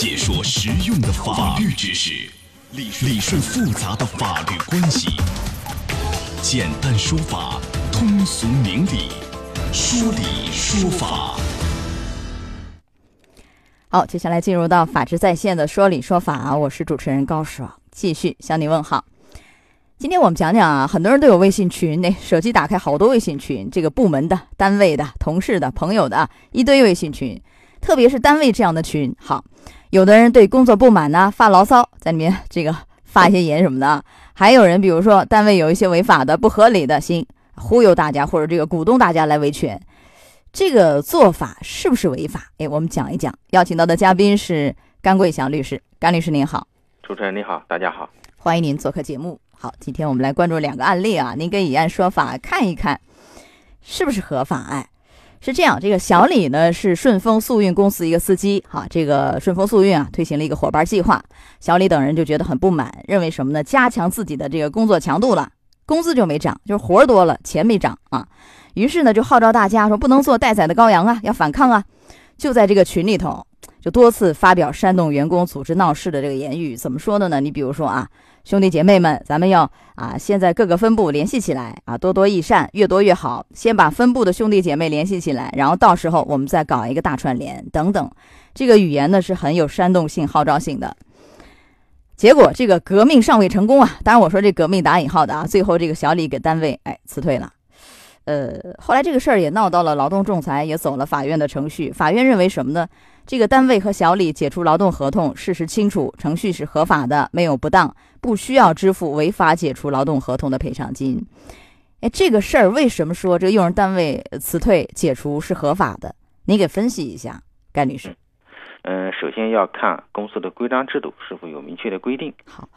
解说实用的法律知识，理顺复杂的法律关系，简单说法，通俗明理，说理说法。好，接下来进入到法治在线的说理说法，我是主持人高爽，继续向你问好。今天我们讲讲啊，很多人都有微信群，那手机打开好多微信群，这个部门的、单位的、同事的、朋友的一堆微信群，特别是单位这样的群，好，有的人对工作不满呢，发牢骚，在里面这个发一些言什么的，还有人比如说单位有一些违法的、不合理的，行，忽悠大家或者这个鼓动大家来维权。这个做法是不是违法？哎，我们讲一讲。邀请到的嘉宾是甘桂祥律师，甘律师您好，主持人你好，大家好，欢迎您做客节目。好，今天我们来关注两个案例啊，您给以案说法，看一看是不是合法？哎，是这样，这个小李呢是顺丰速运公司一个司机，哈，这个顺丰速运啊推行了一个伙伴计划，小李等人就觉得很不满，认为什么呢？加强自己的这个工作强度了，工资就没涨，就是活多了，钱没涨啊。于是呢，就号召大家说不能做待宰的羔羊啊，要反抗啊！就在这个群里头，就多次发表煽动员工组织闹事的这个言语。怎么说的呢？你比如说啊，兄弟姐妹们，咱们要啊，现在各个分部联系起来啊，多多益善，越多越好。先把分部的兄弟姐妹联系起来，然后到时候我们再搞一个大串联等等。这个语言呢是很有煽动性、号召性的。结果这个革命尚未成功啊！当然我说这革命打引号的啊，最后这个小李给单位哎辞退了。呃，后来这个事儿也闹到了劳动仲裁，也走了法院的程序。法院认为什么呢？这个单位和小李解除劳动合同，事实清楚，程序是合法的，没有不当，不需要支付违法解除劳动合同的赔偿金。哎，这个事儿为什么说这个用人单位辞退解除是合法的？你给分析一下，甘律师。嗯，首先要看公司的规章制度是否有明确的规定。好，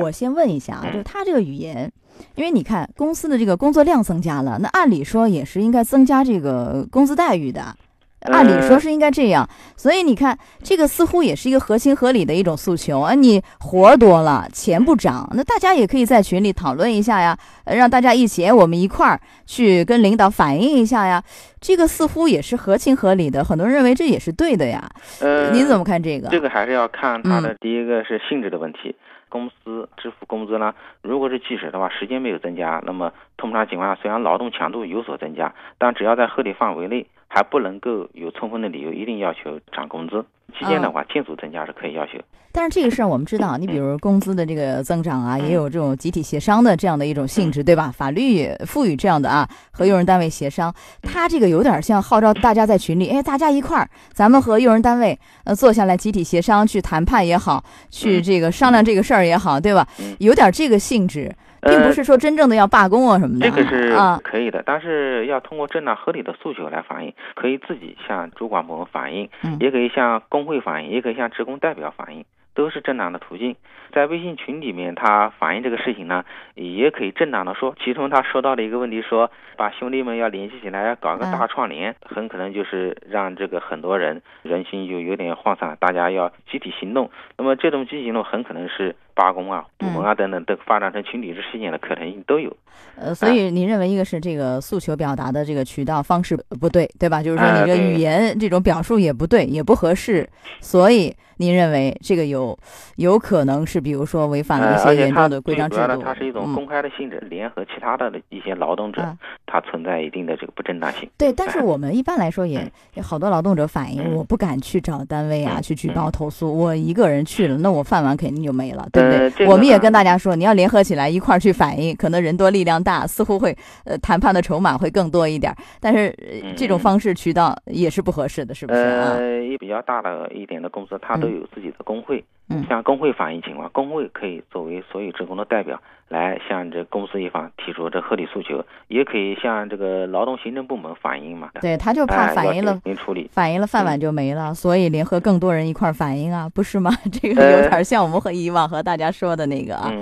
我先问一下啊，就他这个语言。因为你看公司的这个工作量增加了，那按理说也是应该增加这个工资待遇的，按理说是应该这样。所以你看，这个似乎也是一个合情合理的一种诉求啊。你活儿多了，钱不涨，那大家也可以在群里讨论一下呀，让大家一起，我们一块儿去跟领导反映一下呀。这个似乎也是合情合理的，很多人认为这也是对的呀。呃，您怎么看这个？这个还是要看它的第一个是性质的问题。公司支付工资呢？如果是即时的话，时间没有增加，那么通常情况下，虽然劳动强度有所增加，但只要在合理范围内，还不能够有充分的理由一定要求涨工资。期间的话，尽速增加是可以要求。但是这个事儿我们知道，你比如工资的这个增长啊，也有这种集体协商的这样的一种性质，对吧？法律赋予这样的啊，和用人单位协商，他这个有点像号召大家在群里，哎，大家一块儿，咱们和用人单位呃坐下来集体协商，去谈判也好，去这个商量这个事儿也好，对吧？有点这个性质。并不是说真正的要罢工啊什么的，这个是可以的，但是要通过正当合理的诉求来反映，可以自己向主管部门反映，也可以向工会反映，也可以向职工代表反映。都是正当的途径，在微信群里面，他反映这个事情呢，也可以正当的说。其中他说到的一个问题，说把兄弟们要联系起来，要搞个大串联，很可能就是让这个很多人人心就有点涣散，大家要集体行动。那么这种集体行动很可能是罢工啊、堵门啊等等，都发展成群体事件的可能性都有。呃，所以您认为一个是这个诉求表达的这个渠道方式不对，对吧？就是说你这语言这种表述也不对，也不合适，所以。您认为这个有有可能是，比如说违反了一些严重的规章制度？它是一种公开的性质，联合其他的一些劳动者，它存在一定的这个不正当性。对，但是我们一般来说也有好多劳动者反映，我不敢去找单位啊去举报投诉，我一个人去了，那我饭碗肯定就没了，对不对？我们也跟大家说，你要联合起来一块儿去反映，可能人多力量大，似乎会呃谈判的筹码会更多一点。但是这种方式渠道也是不合适的，是不是啊？呃，也比较大的一点的公司，它都。有自己的工会，向工会反映情况，工会可以作为所有职工的代表来向这公司一方提出这合理诉求，也可以向这个劳动行政部门反映嘛。对，他就怕反映了，处理，反映了饭碗就没了，所以联合更多人一块反映啊，不是吗？这个有点像我们和以往和大家说的那个啊，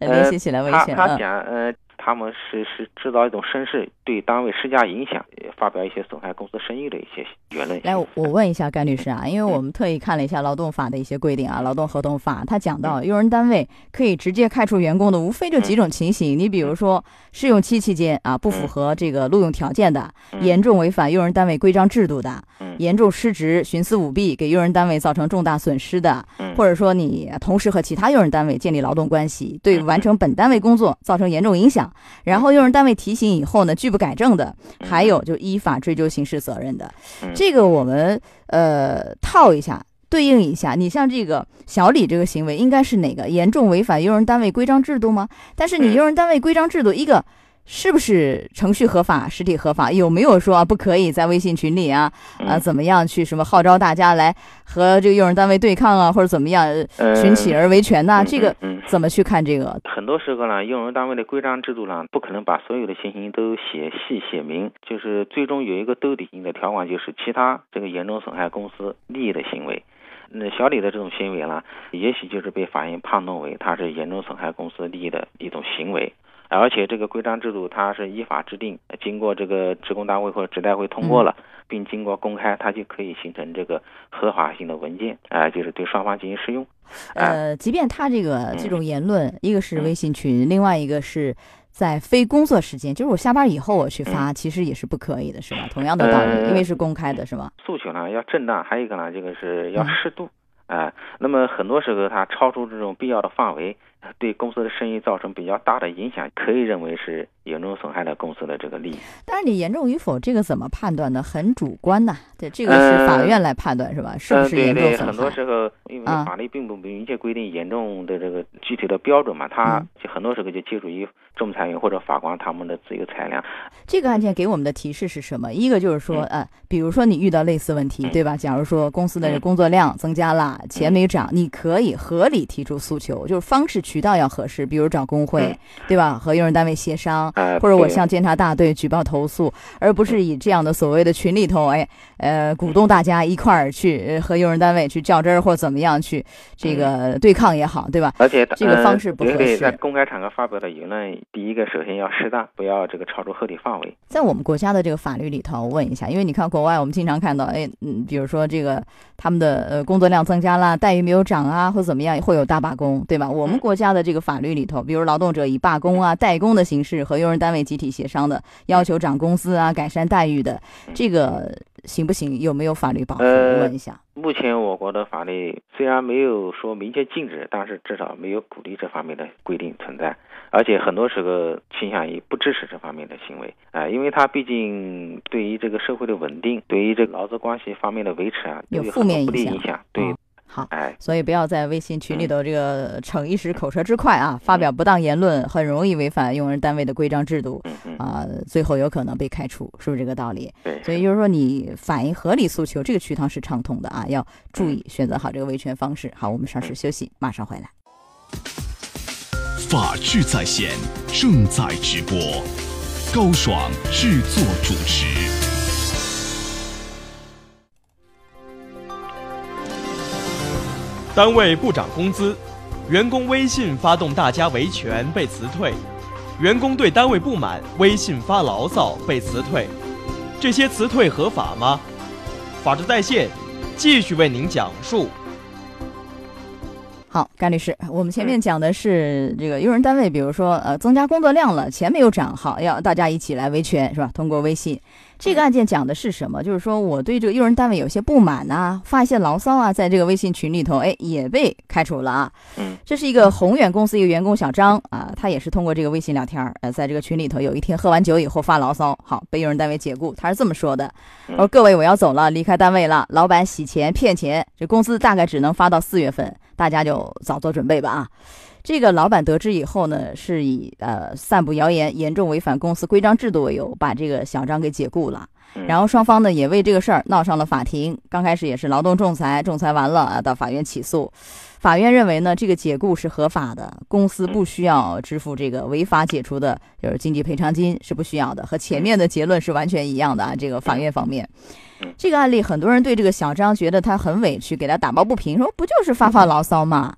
联系起来危险。他讲，呃。他们是是制造一种声势，对单位施加影响，发表一些损害公司声誉的一些言论。来，我问一下甘律师啊，因为我们特意看了一下劳动法的一些规定啊，劳动合同法，他讲到用人单位可以直接开除员工的，无非就几种情形。你比如说，试用期期间啊，不符合这个录用条件的，严重违反用人单位规章制度的，严重失职、徇私舞弊，给用人单位造成重大损失的，或者说你同时和其他用人单位建立劳动关系，对完成本单位工作造成严重影响，然后用人单位提醒以后呢拒不改正的，还有就依法追究刑事责任的。这个我们呃套一下，对应一下，你像这个小李这个行为，应该是哪个严重违反用人单位规章制度吗？但是你用人单位规章制度一个。是不是程序合法、实体合法？有没有说不可以在微信群里啊啊怎么样去什么号召大家来和这个用人单位对抗啊，或者怎么样群起而维权呐？这个怎么去看这个？很多时候呢，用人单位的规章制度呢，不可能把所有的情形都写细写明，就是最终有一个兜底性的条款，就是其他这个严重损害公司利益的行为。那小李的这种行为呢，也许就是被法院判断为他是严重损害公司利益的一种行为。而且这个规章制度它是依法制定，经过这个职工单位或者职代会通过了，并经过公开，它就可以形成这个合法性的文件，啊，就是对双方进行适用。呃，即便他这个这种言论，一个是微信群，另外一个是在非工作时间，就是我下班以后我去发，其实也是不可以的，是吧？同样的道理，因为是公开的，是吧？诉求呢要正当，还有一个呢，这个是要适度。啊，那么很多时候它超出这种必要的范围，对公司的生意造成比较大的影响，可以认为是严重损害了公司的这个利益。但是你严重与否，这个怎么判断呢？很主观呐，对，这个是法院来判断是吧？是不是严重损害？很多时候，因为法律并不明确规定严重的这个具体的标准嘛，它很多时候就借助于仲裁员或者法官他们的自由裁量。这个案件给我们的提示是什么？一个就是说，呃，比如说你遇到类似问题，对吧？假如说公司的工作量增加了。钱没涨，你可以合理提出诉求，就是方式渠道要合适，比如找工会，对吧？和用人单位协商，或者我向监察大队举报投诉，而不是以这样的所谓的群里头，哎，呃，鼓动大家一块儿去和用人单位去较真儿或怎么样去这个对抗也好，对吧？而且这个方式不合适。在公开场合发表的言论，第一个首先要适当，不要这个超出合理范围。在我们国家的这个法律里头，我问一下，因为你看国外，我们经常看到，哎，嗯，比如说这个他们的呃工作量增加。加了待遇没有涨啊，或怎么样，会有大罢工，对吧？我们国家的这个法律里头，比如劳动者以罢工啊、代工的形式和用人单位集体协商的，要求涨工资啊、改善待遇的，这个行不行？有没有法律保护？问一下。目前我国的法律虽然没有说明确禁止，但是至少没有鼓励这方面的规定存在，而且很多时候倾向于不支持这方面的行为啊，因为它毕竟对于这个社会的稳定，对于这个劳资关系方面的维持啊，有负面影响。对。好，所以不要在微信群里头这个逞一时口舌之快啊，发表不当言论，很容易违反用人单位的规章制度，啊，最后有可能被开除，是不是这个道理？对所以就是说，你反映合理诉求，这个渠道是畅通的啊，要注意选择好这个维权方式。好，我们稍事休息，马上回来。法治在线正在直播，高爽制作主持。单位不涨工资，员工微信发动大家维权被辞退，员工对单位不满，微信发牢骚被辞退，这些辞退合法吗？法治在线，继续为您讲述。好，甘律师，我们前面讲的是这个用人单位，比如说呃增加工作量了，钱没有涨，好，要大家一起来维权是吧？通过微信。这个案件讲的是什么？就是说我对这个用人单位有些不满呐，发一些牢骚啊，在这个微信群里头，哎，也被开除了啊。嗯，这是一个宏远公司一个员工小张啊，他也是通过这个微信聊天儿，呃，在这个群里头，有一天喝完酒以后发牢骚，好，被用人单位解雇。他是这么说的：我说各位，我要走了，离开单位了，老板洗钱骗钱，这工资大概只能发到四月份，大家就早做准备吧啊。这个老板得知以后呢，是以呃散布谣言、严重违反公司规章制度为由，把这个小张给解雇了。然后双方呢也为这个事儿闹上了法庭。刚开始也是劳动仲裁，仲裁完了啊，到法院起诉。法院认为呢，这个解雇是合法的，公司不需要支付这个违法解除的，就是经济赔偿金是不需要的，和前面的结论是完全一样的啊。这个法院方面。这个案例，很多人对这个小张觉得他很委屈，给他打抱不平，说不就是发发牢骚吗？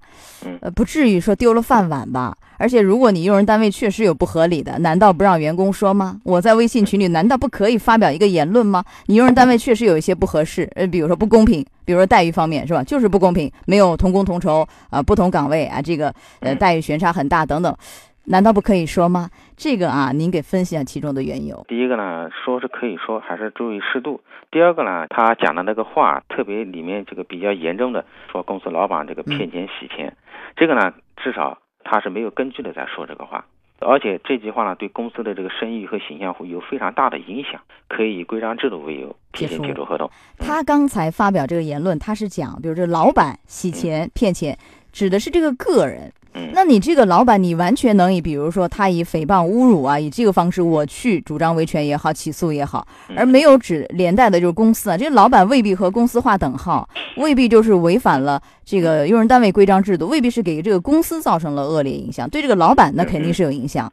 呃，不至于说丢了饭碗吧。而且如果你用人单位确实有不合理的，难道不让员工说吗？我在微信群里难道不可以发表一个言论吗？你用人单位确实有一些不合适，呃，比如说不公平，比如说待遇方面是吧？就是不公平，没有同工同酬啊，不同岗位啊，这个呃待遇悬差很大等等。难道不可以说吗？这个啊，您给分析下其中的缘由。第一个呢，说是可以说，还是注意适度。第二个呢，他讲的那个话，特别里面这个比较严重的，说公司老板这个骗钱洗钱，这个呢，至少他是没有根据的在说这个话，而且这句话呢，对公司的这个声誉和形象会有非常大的影响，可以以规章制度为由提前解除合同。他刚才发表这个言论，他是讲，比如这老板洗钱骗钱，指的是这个个人。那你这个老板，你完全能以，比如说他以诽谤、侮辱啊，以这个方式我去主张维权也好，起诉也好，而没有指连带的就是公司啊，这个老板未必和公司划等号，未必就是违反了这个用人单位规章制度，未必是给这个公司造成了恶劣影响，对这个老板那肯定是有影响。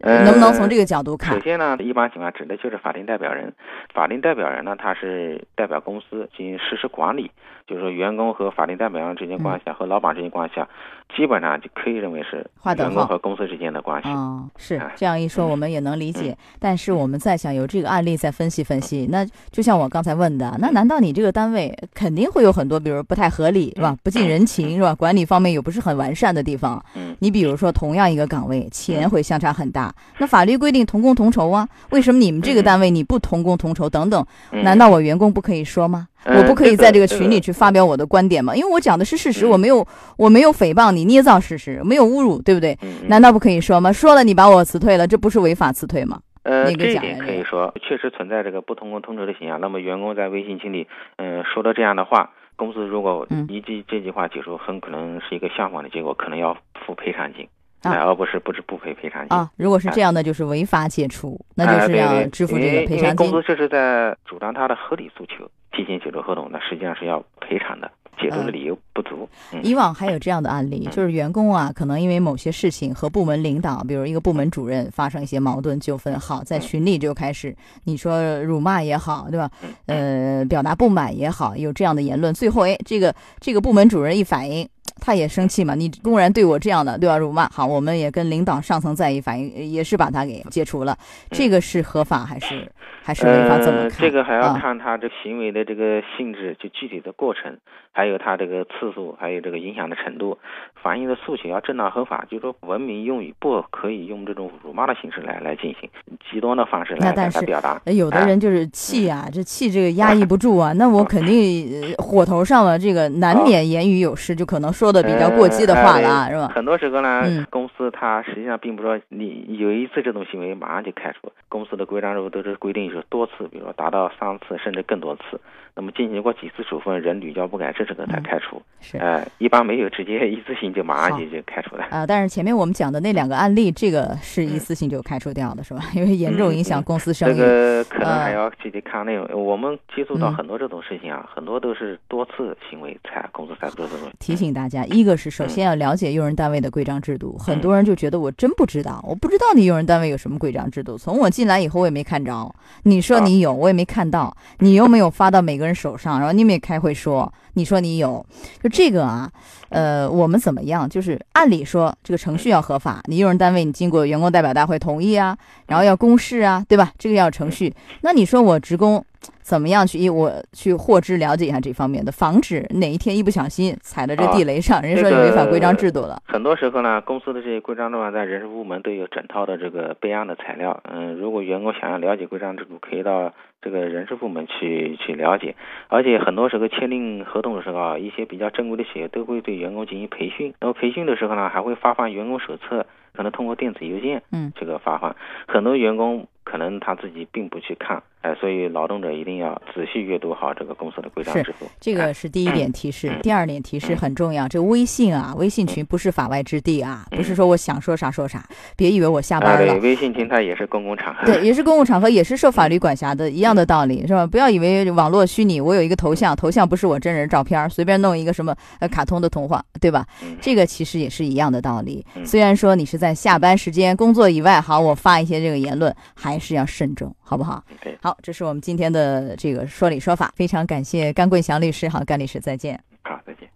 能不能从这个角度看？首先呢，一般情况指的就是法定代表人。法定代表人呢，他是代表公司进行实施管理，就是说员工和法定代表人之间关系和老板之间关系啊，基本上就可以认为是员工和公司之间的关系。哦，是这样一说，我们也能理解。但是我们再想有这个案例再分析分析，那就像我刚才问的，那难道你这个单位肯定会有很多，比如不太合理是吧？不近人情是吧？管理方面有不是很完善的地方？嗯，你比如说同样一个岗位，钱会相差很大。那法律规定同工同酬啊，为什么你们这个单位你不同工同酬等等？难道我员工不可以说吗？我不可以在这个群里去发表我的观点吗？因为我讲的是事实，我没有我没有诽谤你，捏造事实，没有侮辱，对不对？难道不可以说吗？说了你把我辞退了，这不是违法辞退吗？呃，这一点可以说确实存在这个不通过通知的现象。那么员工在微信群里，嗯，说了这样的话，公司如果一句这句话解除，很可能是一个相反的结果，可能要付赔偿金。啊而不是不是不赔赔偿金啊！如果是这样的，就是违法解除，那就是要支付这个赔偿金。公司这是在主张他的合理诉求，提前解除合同，那实际上是要赔偿的，解除的理由不足。以往还有这样的案例，就是员工啊，可能因为某些事情和部门领导，比如一个部门主任发生一些矛盾纠纷，好，在群里就开始你说辱骂也好，对吧？呃，表达不满也好，有这样的言论，最后哎，这个这个部门主任一反应。他也生气嘛？你公然对我这样的，对吧？辱骂，好，我们也跟领导上层再一反映，也是把他给解除了。这个是合法还是还是违法？怎么看？这个还要看他这行为的这个性质，就具体的过程，还有他这个次数，还有这个影响的程度。反映的诉求要正当合法，就是说文明用语，不可以用这种辱骂的形式来来进行极端的方式来来表达。有的人就是气啊，这气这个压抑不住啊，那我肯定火头上了，这个难免言语有失，就可能说。说的比较过激的话了，是吧？很多时候呢，公司它实际上并不说你有一次这种行为马上就开除。公司的规章制度都是规定是多次，比如说达到三次甚至更多次。那么进行过几次处分，人屡教不改，这时候才开除。是，呃，一般没有直接一次性就马上就就开除的。啊，但是前面我们讲的那两个案例，这个是一次性就开除掉的，是吧？因为严重影响公司声誉。这个可能还要具体看内容。我们接触到很多这种事情啊，很多都是多次行为才公司才做这种。提醒大家，一个是首先要了解用人单位的规章制度。很多人就觉得我真不知道，我不知道你用人单位有什么规章制度。从我进来以后，我也没看着。你说你有，我也没看到。你又没有发到每个人手上，然后你。们也开会说，你说你有，就这个啊，呃，我们怎么样？就是按理说这个程序要合法，你用人单位你经过员工代表大会同意啊，然后要公示啊，对吧？这个要程序。那你说我职工。怎么样去一我去获知了解一下这方面的，防止哪一天一不小心踩到这地雷上，人家说你违反规章制度了。很多时候呢，公司的这些规章制度在人事部门都有整套的这个备案的材料。嗯，如果员工想要了解规章制度，可以到这个人事部门去去了解。而且很多时候签订合同的时候啊，一些比较正规的企业都会对员工进行培训。那么培训的时候呢，还会发放员工手册，可能通过电子邮件，嗯，这个发放。很多员工可能他自己并不去看。哎，所以劳动者一定要仔细阅读好这个公司的规章制度。这个是第一点提示。第二点提示很重要，这微信啊，微信群不是法外之地啊，不是说我想说啥说啥。别以为我下班了，对微信群它也是公共场合。对，也是公共场合，也是受法律管辖的，一样的道理是吧？不要以为网络虚拟，我有一个头像，头像不是我真人照片，随便弄一个什么呃卡通的童话，对吧？这个其实也是一样的道理。虽然说你是在下班时间工作以外，好，我发一些这个言论，还是要慎重，好不好？好，这是我们今天的。这个说理说法，非常感谢甘桂祥律师，好，甘律师再见。好，再见。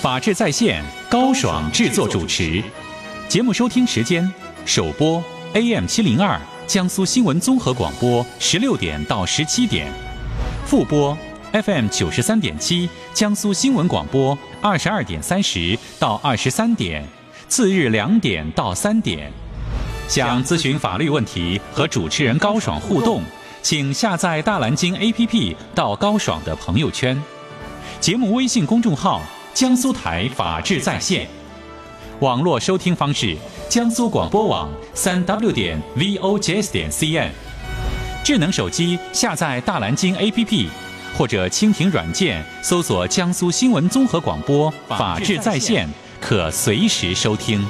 法治在线，高爽制作主持。节目收听时间：首播 AM 七零二江苏新闻综合广播十六点到十七点，复播 FM 九十三点七江苏新闻广播二十二点三十到二十三点，次日两点到三点。想咨询法律问题和主持人高爽互动，请下载大蓝鲸 APP 到高爽的朋友圈。节目微信公众号：江苏台法治在线。网络收听方式：江苏广播网三 w 点 vojs 点 cn。智能手机下载大蓝鲸 APP，或者蜻蜓软件搜索江苏新闻综合广播法治在线，可随时收听。